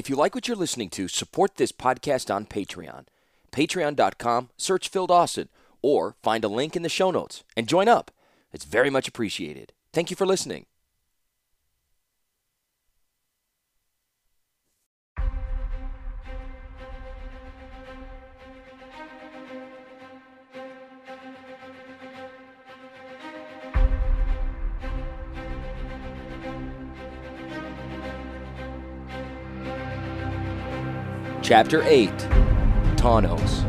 If you like what you're listening to, support this podcast on Patreon. Patreon.com, search Phil Dawson, or find a link in the show notes and join up. It's very much appreciated. Thank you for listening. Chapter 8 Tawnos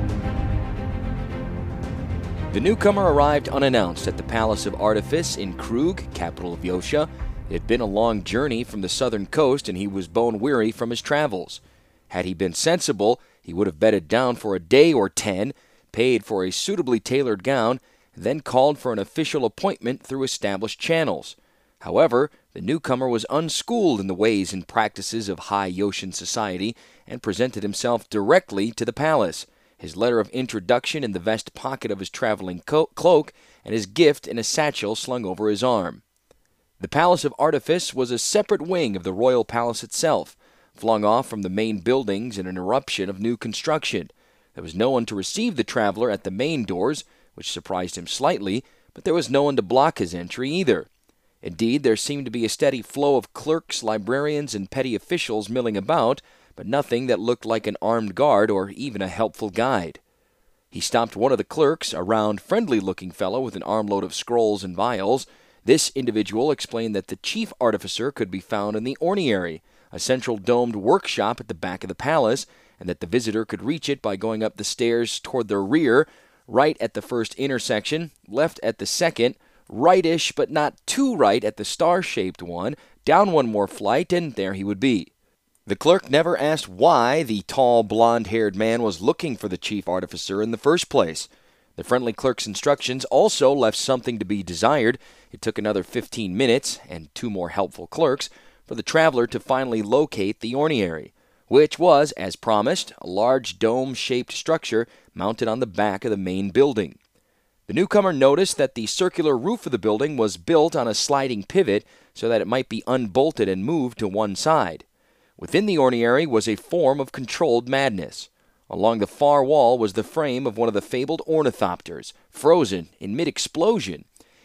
The newcomer arrived unannounced at the Palace of Artifice in Kroog, capital of Yotia. It had been a long journey from the southern coast, and he was bone weary from his travels. Had he been sensible, he would have bedded down for a day or ten, paid for a suitably tailored gown, then called for an official appointment through established channels. However, the newcomer was unschooled in the ways and practices of high Yotian society and presented himself directly to the palace, his letter of introduction in the vest pocket of his traveling co- cloak and his gift in a satchel slung over his arm. The Palace of Artifice was a separate wing of the royal palace itself, flung off from the main buildings in an eruption of new construction. There was no one to receive the traveler at the main doors, which surprised him slightly, but there was no one to block his entry either. Indeed, there seemed to be a steady flow of clerks, librarians, and petty officials milling about, but nothing that looked like an armed guard or even a helpful guide. He stopped one of the clerks, a round, friendly looking fellow with an armload of scrolls and vials. This individual explained that the chief artificer could be found in the orrery, a central domed workshop at the back of the palace, and that the visitor could reach it by going up the stairs toward the rear, right at the first intersection, left at the second, rightish but not too right at the star shaped one, down one more flight, and there he would be. The clerk never asked why the tall, blond haired man was looking for the chief artificer in the first place. The friendly clerk's instructions also left something to be desired. It took another fifteen minutes, and two more helpful clerks, for the traveler to finally locate the orrery, which was, as promised, a large dome shaped structure mounted on the back of the main building. The newcomer noticed that the circular roof of the building was built on a sliding pivot so that it might be unbolted and moved to one side. Within the orrery was a form of controlled madness. Along the far wall was the frame of one of the fabled ornithopters, frozen in mid explosion.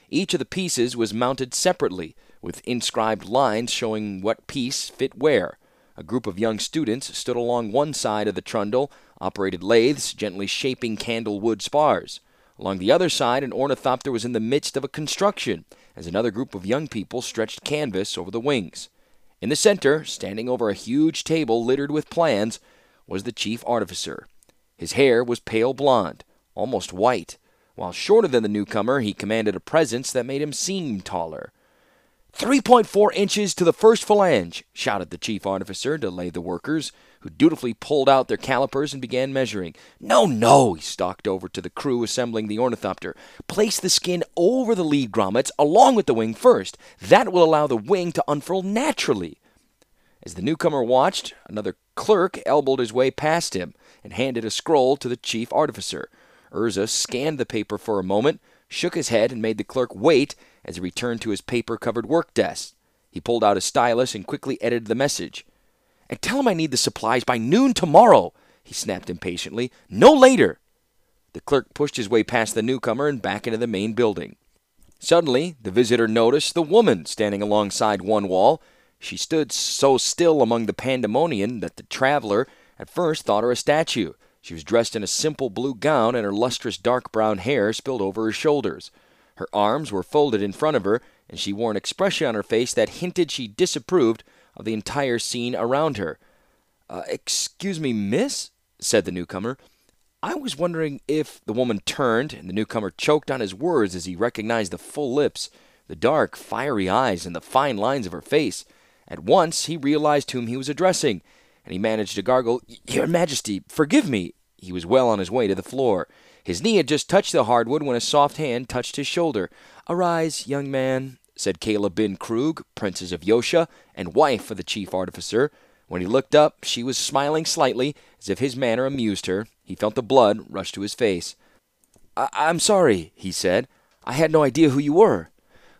Each of the pieces was mounted separately, with inscribed lines showing what piece fit where. A group of young students stood along one side of the trundle, operated lathes, gently shaping candlewood spars. Along the other side, an ornithopter was in the midst of a construction, as another group of young people stretched canvas over the wings. In the center, standing over a huge table littered with plans, was the chief artificer. His hair was pale blonde, almost white. While shorter than the newcomer, he commanded a presence that made him seem taller. 3.4 inches to the first phalange, shouted the chief artificer to lay the workers, who dutifully pulled out their calipers and began measuring. No, no, he stalked over to the crew assembling the ornithopter. Place the skin over the lead grommets along with the wing first. That will allow the wing to unfurl naturally. As the newcomer watched, another clerk elbowed his way past him and handed a scroll to the chief artificer. Urza scanned the paper for a moment, shook his head, and made the clerk wait as he returned to his paper covered work desk. He pulled out a stylus and quickly edited the message. And tell him I need the supplies by noon tomorrow, he snapped impatiently. No later. The clerk pushed his way past the newcomer and back into the main building. Suddenly, the visitor noticed the woman standing alongside one wall. She stood so still among the pandemonium that the traveler at first thought her a statue. She was dressed in a simple blue gown, and her lustrous dark brown hair spilled over her shoulders. Her arms were folded in front of her, and she wore an expression on her face that hinted she disapproved of the entire scene around her. Uh, excuse me, miss, said the newcomer. I was wondering if the woman turned, and the newcomer choked on his words as he recognized the full lips, the dark, fiery eyes, and the fine lines of her face. At once he realized whom he was addressing, and he managed to gargle, Your Majesty, forgive me. He was well on his way to the floor. His knee had just touched the hardwood when a soft hand touched his shoulder. Arise, young man, said Kayla bin Kroog, Princess of Yotia, and wife of the chief artificer. When he looked up, she was smiling slightly, as if his manner amused her. He felt the blood rush to his face. I- I'm sorry, he said. I had no idea who you were.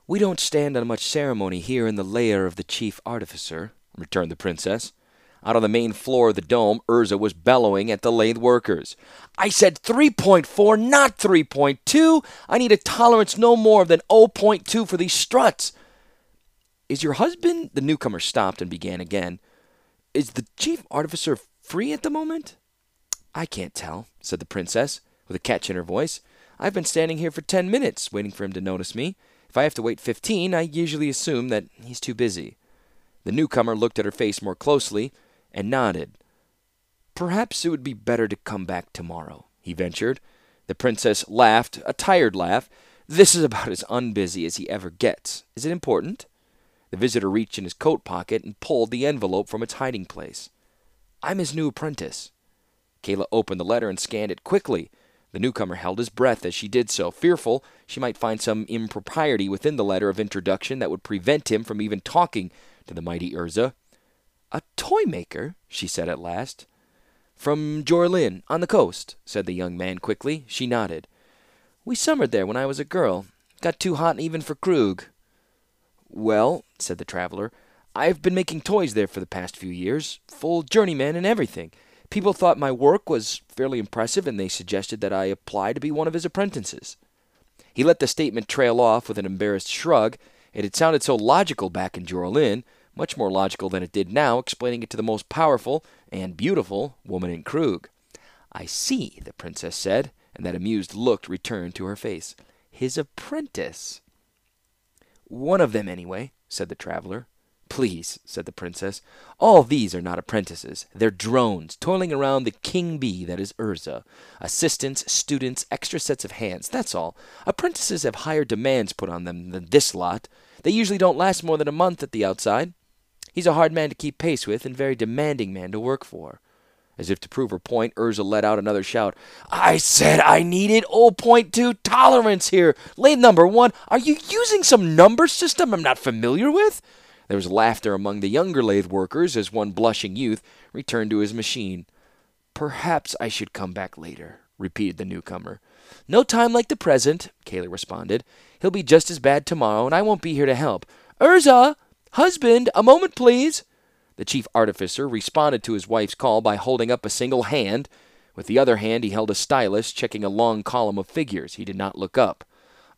We don't stand on much ceremony here in the lair of the chief artificer, returned the princess. Out on the main floor of the dome, Urza was bellowing at the lathe workers. I said 3.4, not 3.2. I need a tolerance no more than 0.2 for these struts. Is your husband? The newcomer stopped and began again. Is the chief artificer free at the moment? I can't tell, said the princess, with a catch in her voice. I've been standing here for ten minutes, waiting for him to notice me. If I have to wait fifteen, I usually assume that he's too busy. The newcomer looked at her face more closely and nodded. Perhaps it would be better to come back tomorrow, he ventured. The princess laughed, a tired laugh. This is about as unbusy as he ever gets. Is it important? The visitor reached in his coat pocket and pulled the envelope from its hiding place. I'm his new apprentice. Kayla opened the letter and scanned it quickly. The newcomer held his breath as she did so, fearful she might find some impropriety within the letter of introduction that would prevent him from even talking to the mighty Urza. A toy maker, she said at last. From Jorlin, on the coast, said the young man quickly. She nodded. We summered there when I was a girl. Got too hot even for Kroog. Well, said the traveler, I've been making toys there for the past few years, full journeyman and everything. People thought my work was fairly impressive, and they suggested that I apply to be one of his apprentices. He let the statement trail off with an embarrassed shrug. It had sounded so logical back in Jorlin, much more logical than it did now, explaining it to the most powerful and beautiful woman in Kroog. I see, the princess said, and that amused look returned to her face. His apprentice. One of them, anyway, said the traveler. Please, said the princess. All these are not apprentices. They're drones, toiling around the king bee that is Urza. Assistants, students, extra sets of hands, that's all. Apprentices have higher demands put on them than this lot. They usually don't last more than a month at the outside. He's a hard man to keep pace with and very demanding man to work for. As if to prove her point, Urza let out another shout. I said I needed 0.2 tolerance here. Lathe number one, are you using some number system I'm not familiar with? There was laughter among the younger lathe workers as one blushing youth returned to his machine. Perhaps I should come back later, repeated the newcomer. No time like the present, Kayla responded. He'll be just as bad tomorrow, and I won't be here to help. Urza! Husband, a moment, please. The chief artificer responded to his wife's call by holding up a single hand. With the other hand, he held a stylus, checking a long column of figures. He did not look up.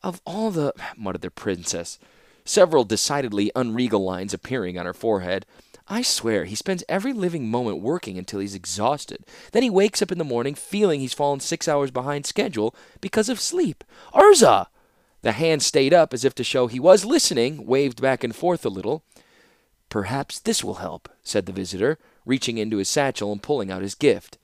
Of all the. muttered the princess, several decidedly unregal lines appearing on her forehead. I swear, he spends every living moment working until he's exhausted. Then he wakes up in the morning feeling he's fallen six hours behind schedule because of sleep. Urza! The hand stayed up as if to show he was listening, waved back and forth a little. Perhaps this will help, said the visitor, reaching into his satchel and pulling out his gift.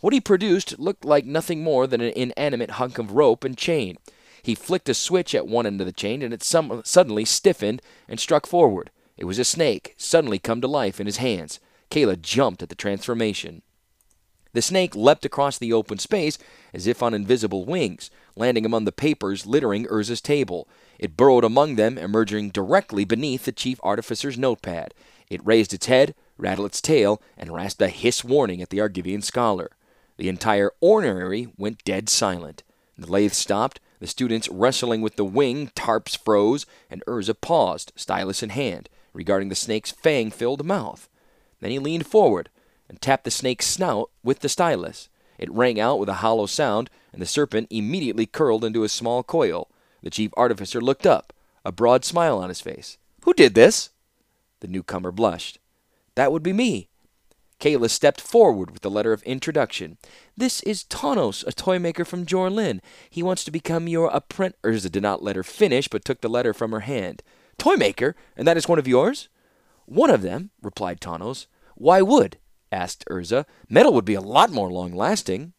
What he produced looked like nothing more than an inanimate hunk of rope and chain. He flicked a switch at one end of the chain, and it some- suddenly stiffened and struck forward. It was a snake, suddenly come to life in his hands. Kayla jumped at the transformation. The snake leapt across the open space as if on invisible wings, landing among the papers littering Urza's table. It burrowed among them, emerging directly beneath the chief artificer's notepad. It raised its head, rattled its tail, and rasped a hiss warning at the Argivian scholar. The entire orrery went dead silent. The lathe stopped, the students wrestling with the wing, tarps froze, and Urza paused, stylus in hand, regarding the snake's fang filled mouth. Then he leaned forward and tapped the snake's snout with the stylus. It rang out with a hollow sound, and the serpent immediately curled into a small coil. The chief artificer looked up, a broad smile on his face. Who did this? The newcomer blushed. That would be me. Kayla stepped forward with the letter of introduction. This is Tawnos, a toy maker from Jorlin. He wants to become your apprentice. Urza did not let her finish, but took the letter from her hand. Toy maker? And that is one of yours? One of them, replied Tawnos. Why wood? Asked Urza. Metal would be a lot more long lasting.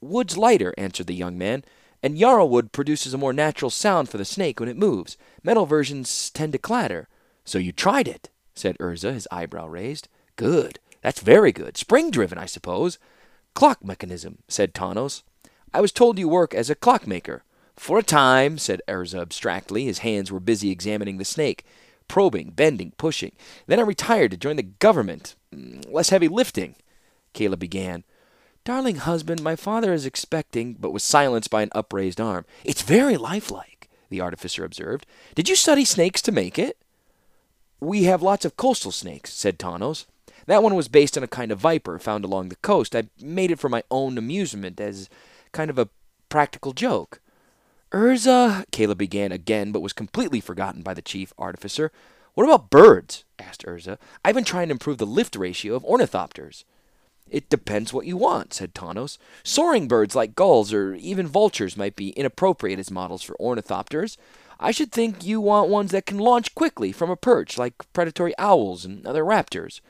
Wood's lighter, answered the young man and Yarrow wood produces a more natural sound for the snake when it moves. Metal versions tend to clatter. So you tried it, said Urza, his eyebrow raised. Good. That's very good. Spring driven, I suppose. Clock mechanism, said Tawnos. I was told you work as a clockmaker. For a time, said Urza abstractly. His hands were busy examining the snake, probing, bending, pushing. Then I retired to join the government. Mm, less heavy lifting. Kayla began. Darling husband, my father is expecting, but was silenced by an upraised arm. It's very lifelike, the artificer observed. Did you study snakes to make it? We have lots of coastal snakes, said Tawnos. That one was based on a kind of viper found along the coast. I made it for my own amusement as kind of a practical joke. Urza, Kayla began again, but was completely forgotten by the chief artificer. What about birds? asked Urza. I've been trying to improve the lift ratio of ornithopters. It depends what you want, said Tawnos. Soaring birds like gulls or even vultures might be inappropriate as models for ornithopters. I should think you want ones that can launch quickly from a perch, like predatory owls and other raptors.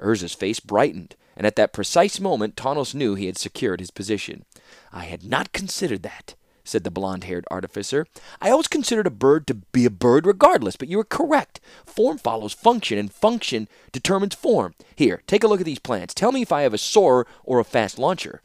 Urza's face brightened, and at that precise moment Tawnos knew he had secured his position. I had not considered that, said the blond haired artificer. I always considered a bird to be a bird regardless, but you are correct. Form follows function, and function determines form. Here, take a look at these plans. Tell me if I have a soarer or a fast launcher.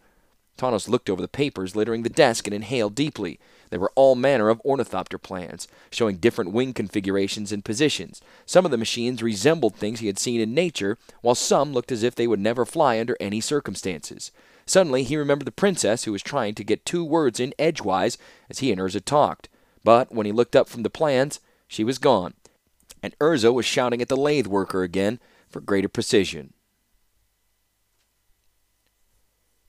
Tawnos looked over the papers littering the desk and inhaled deeply. There were all manner of ornithopter plans, showing different wing configurations and positions. Some of the machines resembled things he had seen in nature, while some looked as if they would never fly under any circumstances. Suddenly he remembered the princess who was trying to get two words in edgewise as he and Urza talked. But when he looked up from the plans, she was gone, and Urza was shouting at the lathe worker again for greater precision.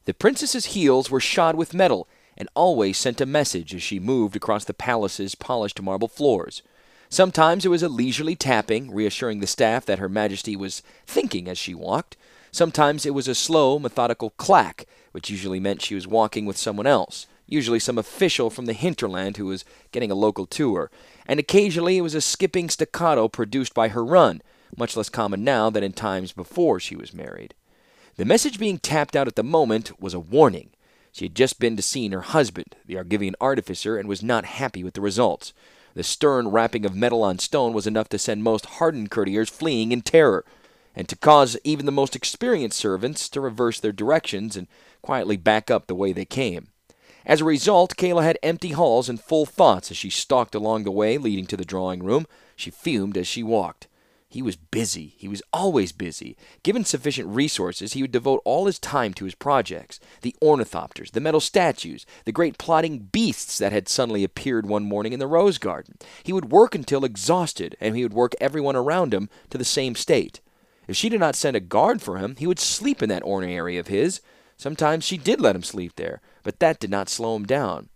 The princess's heels were shod with metal and always sent a message as she moved across the palace's polished marble floors. Sometimes it was a leisurely tapping, reassuring the staff that Her Majesty was thinking as she walked. Sometimes it was a slow, methodical clack, which usually meant she was walking with someone else, usually some official from the hinterland who was getting a local tour. And occasionally it was a skipping staccato produced by her run, much less common now than in times before she was married. The message being tapped out at the moment was a warning. She had just been to see her husband, the Argivian artificer, and was not happy with the results. The stern rapping of metal on stone was enough to send most hardened courtiers fleeing in terror, and to cause even the most experienced servants to reverse their directions and quietly back up the way they came. As a result, Kayla had empty halls and full thoughts as she stalked along the way leading to the drawing room. She fumed as she walked. He was busy. He was always busy. Given sufficient resources, he would devote all his time to his projects the ornithopters, the metal statues, the great plodding beasts that had suddenly appeared one morning in the rose garden. He would work until exhausted, and he would work everyone around him to the same state. If she did not send a guard for him, he would sleep in that orrery of his. Sometimes she did let him sleep there, but that did not slow him down.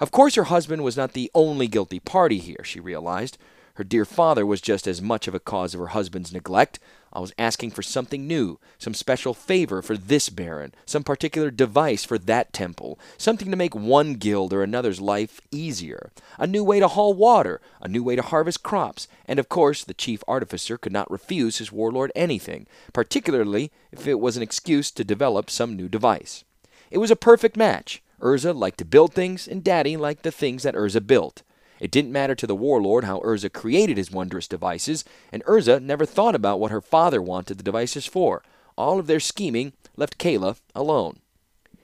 Of course, her husband was not the only guilty party here, she realized. Her dear father was just as much of a cause of her husband's neglect. I was asking for something new, some special favor for this baron, some particular device for that temple, something to make one guild or another's life easier, a new way to haul water, a new way to harvest crops, and of course the chief artificer could not refuse his warlord anything, particularly if it was an excuse to develop some new device. It was a perfect match. Urza liked to build things, and Daddy liked the things that Urza built. It didn't matter to the warlord how Urza created his wondrous devices, and Urza never thought about what her father wanted the devices for. All of their scheming left Kayla alone.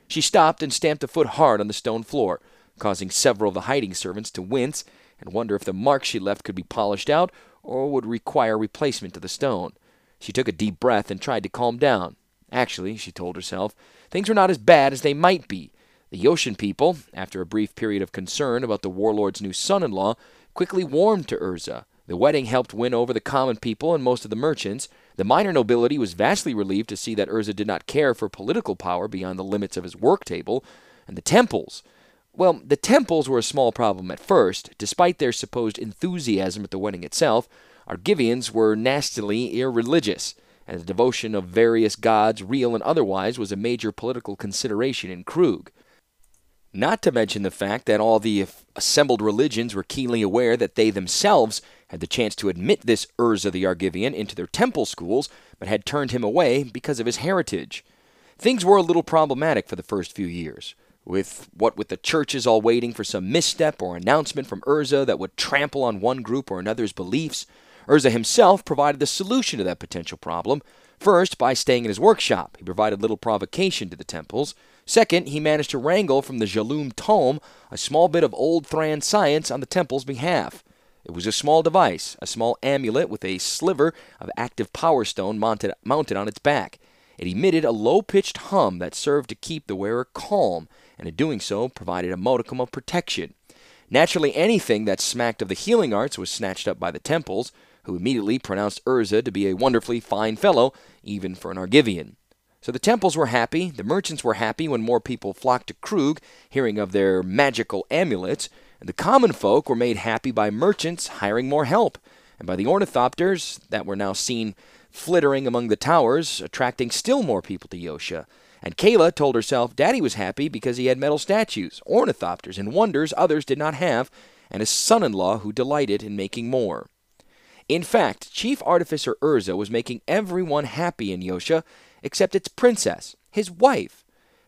She stopped and stamped a foot hard on the stone floor, causing several of the hiding servants to wince and wonder if the marks she left could be polished out or would require replacement to the stone. She took a deep breath and tried to calm down. Actually, she told herself, things were not as bad as they might be. The Yotian people, after a brief period of concern about the warlord's new son in law, quickly warmed to Urza. The wedding helped win over the common people and most of the merchants. The minor nobility was vastly relieved to see that Urza did not care for political power beyond the limits of his work table. And the temples. Well, the temples were a small problem at first. Despite their supposed enthusiasm at the wedding itself, Argivians were nastily irreligious, and the devotion of various gods, real and otherwise, was a major political consideration in Kroog. Not to mention the fact that all the assembled religions were keenly aware that they themselves had the chance to admit this Urza the Argivian into their temple schools, but had turned him away because of his heritage. Things were a little problematic for the first few years. With what with the churches all waiting for some misstep or announcement from Urza that would trample on one group or another's beliefs, Urza himself provided the solution to that potential problem. First, by staying in his workshop, he provided little provocation to the temples. Second, he managed to wrangle from the Jalum tome a small bit of old Thran science on the temple's behalf. It was a small device, a small amulet with a sliver of active power stone mounted, mounted on its back. It emitted a low pitched hum that served to keep the wearer calm, and in doing so provided a modicum of protection. Naturally, anything that smacked of the healing arts was snatched up by the temples. who immediately pronounced Urza to be a wonderfully fine fellow, even for an Argivian. So the temples were happy, the merchants were happy when more people flocked to Kroog, hearing of their magical amulets, and the common folk were made happy by merchants hiring more help, and by the ornithopters that were now seen flittering among the towers, attracting still more people to Yotia. And Kayla told herself Daddy was happy because he had metal statues, ornithopters, and wonders others did not have, and a son in law who delighted in making more. In fact, Chief Artificer Urza was making everyone happy in Yotia except its princess, his wife.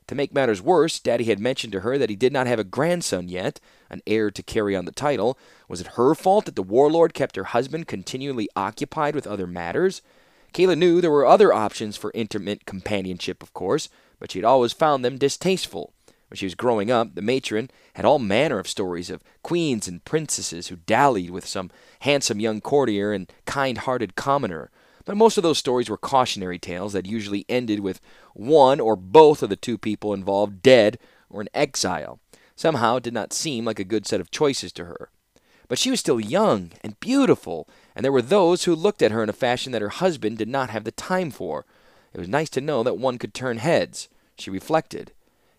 To make matters worse, Daddy had mentioned to her that he did not have a grandson yet, an heir to carry on the title. Was it her fault that the warlord kept her husband continually occupied with other matters? Kayla knew there were other options for intimate companionship, of course, but she had always found them distasteful. When she was growing up, the matron had all manner of stories of queens and princesses who dallied with some handsome young courtier and kind hearted commoner, but most of those stories were cautionary tales that usually ended with one or both of the two people involved dead or in exile. Somehow it did not seem like a good set of choices to her. But she was still young and beautiful, and there were those who looked at her in a fashion that her husband did not have the time for. It was nice to know that one could turn heads, she reflected.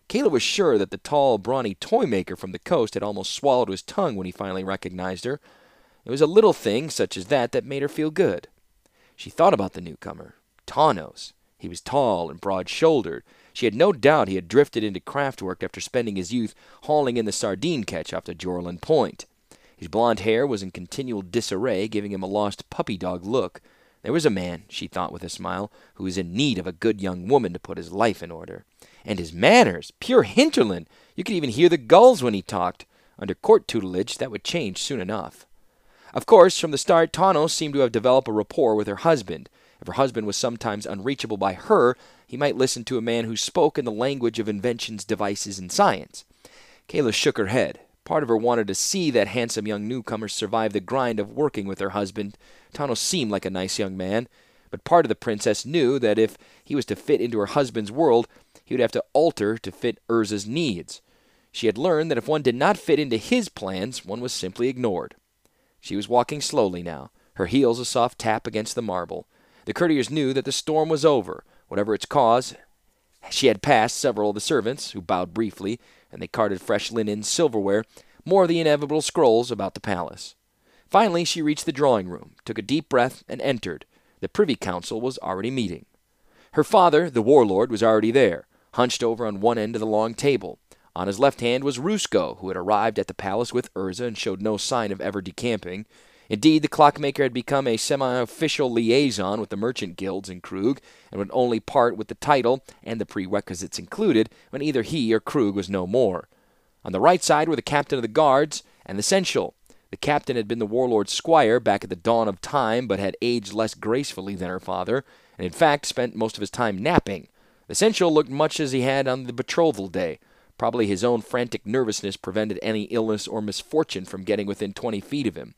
Kayla was sure that the tall, brawny toy maker from the coast had almost swallowed his tongue when he finally recognized her. It was a little thing such as that that made her feel good. She thought about the newcomer, Tawnos. He was tall and broad shouldered. She had no doubt he had drifted into craft work after spending his youth hauling in the sardine catch off the Jorlin Point. His blond hair was in continual disarray, giving him a lost puppy dog look. There was a man, she thought with a smile, who was in need of a good young woman to put his life in order. And his manners, pure hinterland! You could even hear the gulls when he talked. Under court tutelage, that would change soon enough. Of course, from the start, Tawnos seemed to have developed a rapport with her husband. If her husband was sometimes unreachable by her, he might listen to a man who spoke in the language of inventions, devices, and science. Kayla shook her head. Part of her wanted to see that handsome young newcomer survive the grind of working with her husband. Tawnos seemed like a nice young man, but part of the princess knew that if he was to fit into her husband's world, he would have to alter to fit Urza's needs. She had learned that if one did not fit into his plans, one was simply ignored. She was walking slowly now, her heels a soft tap against the marble. The courtiers knew that the storm was over, whatever its cause. She had passed several of the servants, who bowed briefly, and they carted fresh linen, silverware, more of the inevitable scrolls about the palace. Finally, she reached the drawing room, took a deep breath, and entered. The Privy Council was already meeting. Her father, the warlord, was already there, hunched over on one end of the long table. On his left hand was Rusko, who had arrived at the palace with Urza and showed no sign of ever decamping. Indeed, the clockmaker had become a semi official liaison with the merchant guilds in Kroog, and would only part with the title and the prerequisites included when either he or Kroog was no more. On the right side were the captain of the guards and the seneschal. The captain had been the warlord's squire back at the dawn of time, but had aged less gracefully than her father, and in fact spent most of his time napping. The seneschal looked much as he had on the betrothal day, Probably his own frantic nervousness prevented any illness or misfortune from getting within 20 feet of him.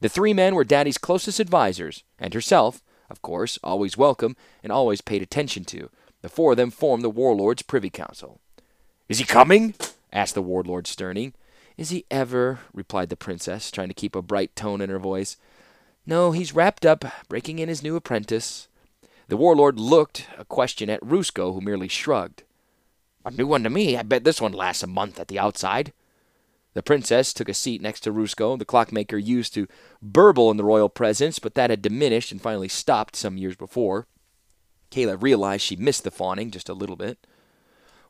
The three men were Daddy's closest advisers, and herself, of course, always welcome and always paid attention to. The four of them formed the warlord's privy council. Is he coming? asked the warlord sternly. Is he ever? replied the princess, trying to keep a bright tone in her voice. No, he's wrapped up, breaking in his new apprentice. The warlord looked a question at Rusko, who merely shrugged. A new one to me. I bet this one lasts a month at the outside. The princess took a seat next to Rusko. The clockmaker used to burble in the royal presence, but that had diminished and finally stopped some years before. Kayla realized she missed the fawning just a little bit.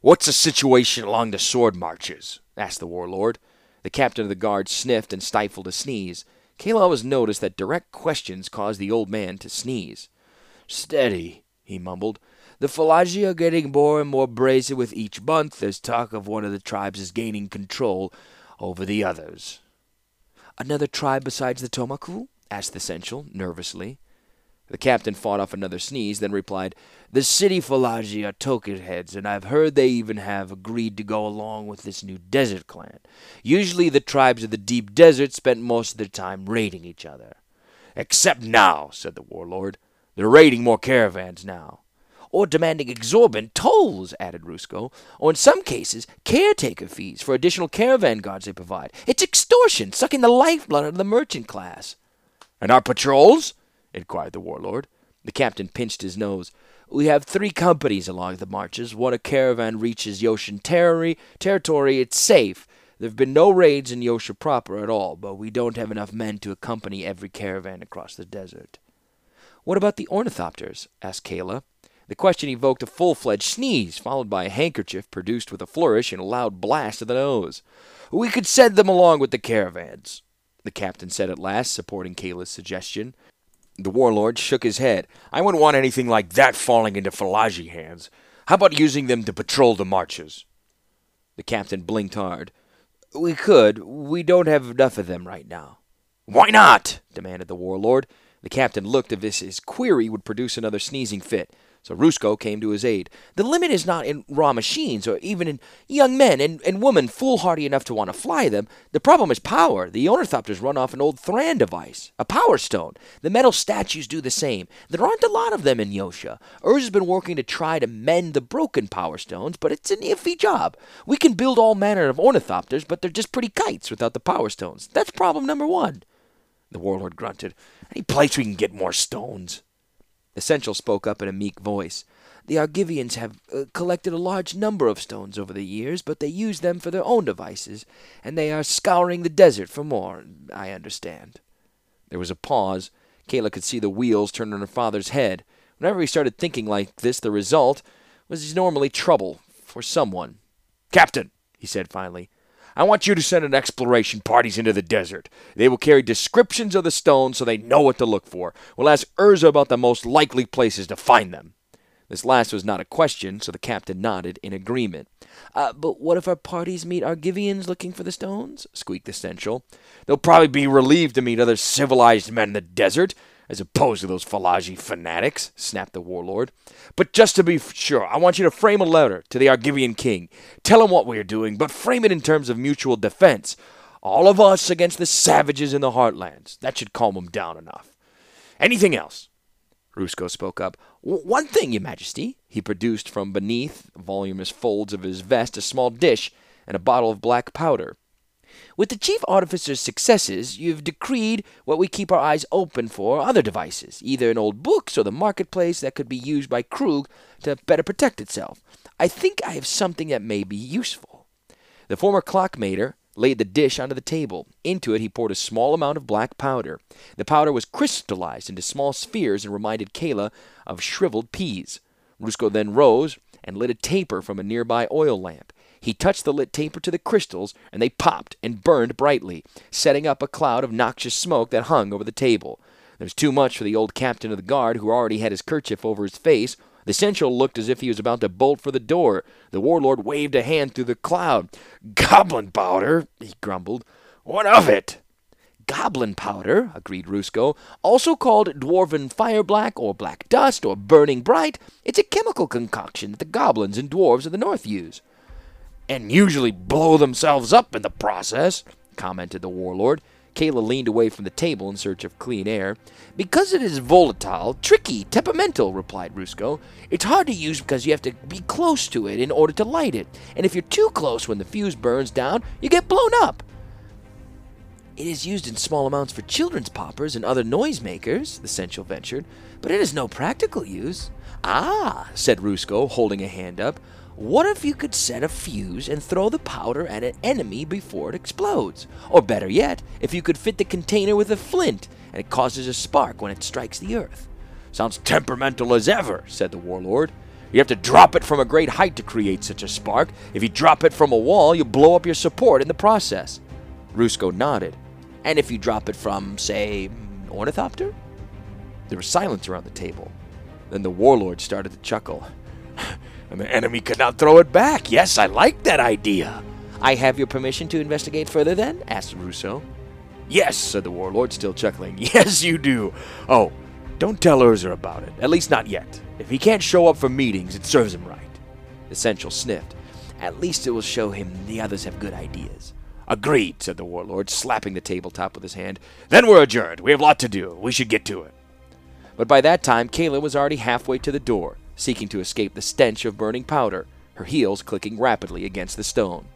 What's the situation along the sword marches? asked the warlord. The captain of the guard sniffed and stifled a sneeze. Kayla always noticed that direct questions caused the old man to sneeze. Steady, he mumbled. The Fallaji are getting more and more brazen with each month. There's talk of one of the tribes is gaining control over the others. Another tribe besides the Tomakul? asked the Seneschal, nervously. The captain fought off another sneeze, then replied, The city Fallaji are token heads, and I've heard they even have agreed to go along with this new desert clan. Usually the tribes of the deep desert spent most of their time raiding each other. Except now, said the warlord. They're raiding more caravans now or demanding exorbitant tolls, added Rusko, or in some cases, caretaker fees for additional caravan guards they provide. It's extortion, sucking the lifeblood out of the merchant class. And our patrols? inquired the warlord. The captain pinched his nose. We have three companies along the marches. When a caravan reaches Yotian territory, territory, it's safe. There have been no raids in Yotia proper at all, but we don't have enough men to accompany every caravan across the desert. What about the ornithopters? asked Kayla. The question evoked a full fledged sneeze, followed by a handkerchief produced with a flourish and a loud blast of the nose. We could send them along with the caravans, the captain said at last, supporting Kayla's suggestion. The warlord shook his head. I wouldn't want anything like that falling into Fallaji hands. How about using them to patrol the marches? The captain blinked hard. We could. We don't have enough of them right now. Why not? demanded the warlord. The captain looked as if his query would produce another sneezing fit. So Rusko came to his aid. The limit is not in raw machines or even in young men and, and women foolhardy enough to want to fly them. The problem is power. The ornithopters run off an old Thran device, a power stone. The metal statues do the same. There aren't a lot of them in Yotia. Urz has been working to try to mend the broken power stones, but it's an iffy job. We can build all manner of ornithopters, but they're just pretty kites without the power stones. That's problem number one. The warlord grunted. Any place we can get more stones? Essential spoke up in a meek voice. The Argivians have uh, collected a large number of stones over the years, but they use them for their own devices, and they are scouring the desert for more, I understand. There was a pause. Kayla could see the wheels turn on her father's head. Whenever he started thinking like this, the result was normally trouble for someone. Captain, he said finally, I want you to send an exploration parties into the desert. They will carry descriptions of the stones so they know what to look for. We'll ask Urza about the most likely places to find them. This last was not a question, so the captain nodded in agreement. Uh, but what if our parties meet Argivians looking for the stones? squeaked the Seneschal. They'll probably be relieved to meet other civilized men in the desert as opposed to those Fallaji fanatics, snapped the warlord. But just to be sure, I want you to frame a letter to the Argivian king. Tell him what we are doing, but frame it in terms of mutual defense. All of us against the savages in the heartlands. That should calm him down enough. Anything else? Rusko spoke up. One thing, Your Majesty. He produced from beneath voluminous folds of his vest a small dish and a bottle of black powder. With the chief artificer's successes, you've decreed what we keep our eyes open for other devices, either in old books or the marketplace that could be used by Kroog to better protect itself. I think I have something that may be useful. The former clockmaker laid the dish onto the table. Into it he poured a small amount of black powder. The powder was crystallized into small spheres and reminded Kayla of shriveled peas. Rusko then rose and lit a taper from a nearby oil lamp. He touched the lit taper to the crystals, and they popped and burned brightly, setting up a cloud of noxious smoke that hung over the table. There was too much for the old captain of the guard, who already had his kerchief over his face. The seneschal looked as if he was about to bolt for the door. The warlord waved a hand through the cloud. Goblin powder, he grumbled. What of it? Goblin powder, agreed Rusko, also called dwarven fire black or black dust or burning bright. It's a chemical concoction that the goblins and dwarves of the north use and usually blow themselves up in the process, commented the warlord. Kayla leaned away from the table in search of clean air. Because it is volatile, tricky, temperamental, replied Rusko. It's hard to use because you have to be close to it in order to light it. And if you're too close when the fuse burns down, you get blown up. It is used in small amounts for children's poppers and other noisemakers, the Seneschal ventured, but it has no practical use. Ah, said Rusko, holding a hand up. What if you could set a fuse and throw the powder at an enemy before it explodes? Or better yet, if you could fit the container with a flint and it causes a spark when it strikes the earth. Sounds temperamental as ever, said the warlord. You have to drop it from a great height to create such a spark. If you drop it from a wall, you blow up your support in the process. Rusko nodded. And if you drop it from, say, ornithopter? There was silence around the table. Then the warlord started to chuckle and the enemy could not throw it back. Yes, I like that idea. I have your permission to investigate further then? asked Rusko. Yes, said the warlord, still chuckling. Yes, you do. Oh, don't tell Urza about it. At least not yet. If he can't show up for meetings, it serves him right. Essential sniffed. At least it will show him the others have good ideas. Agreed, said the warlord, slapping the tabletop with his hand. Then we're adjourned. We have a lot to do. We should get to it. But by that time, Kayla was already halfway to the door seeking to escape the stench of burning powder, her heels clicking rapidly against the stone.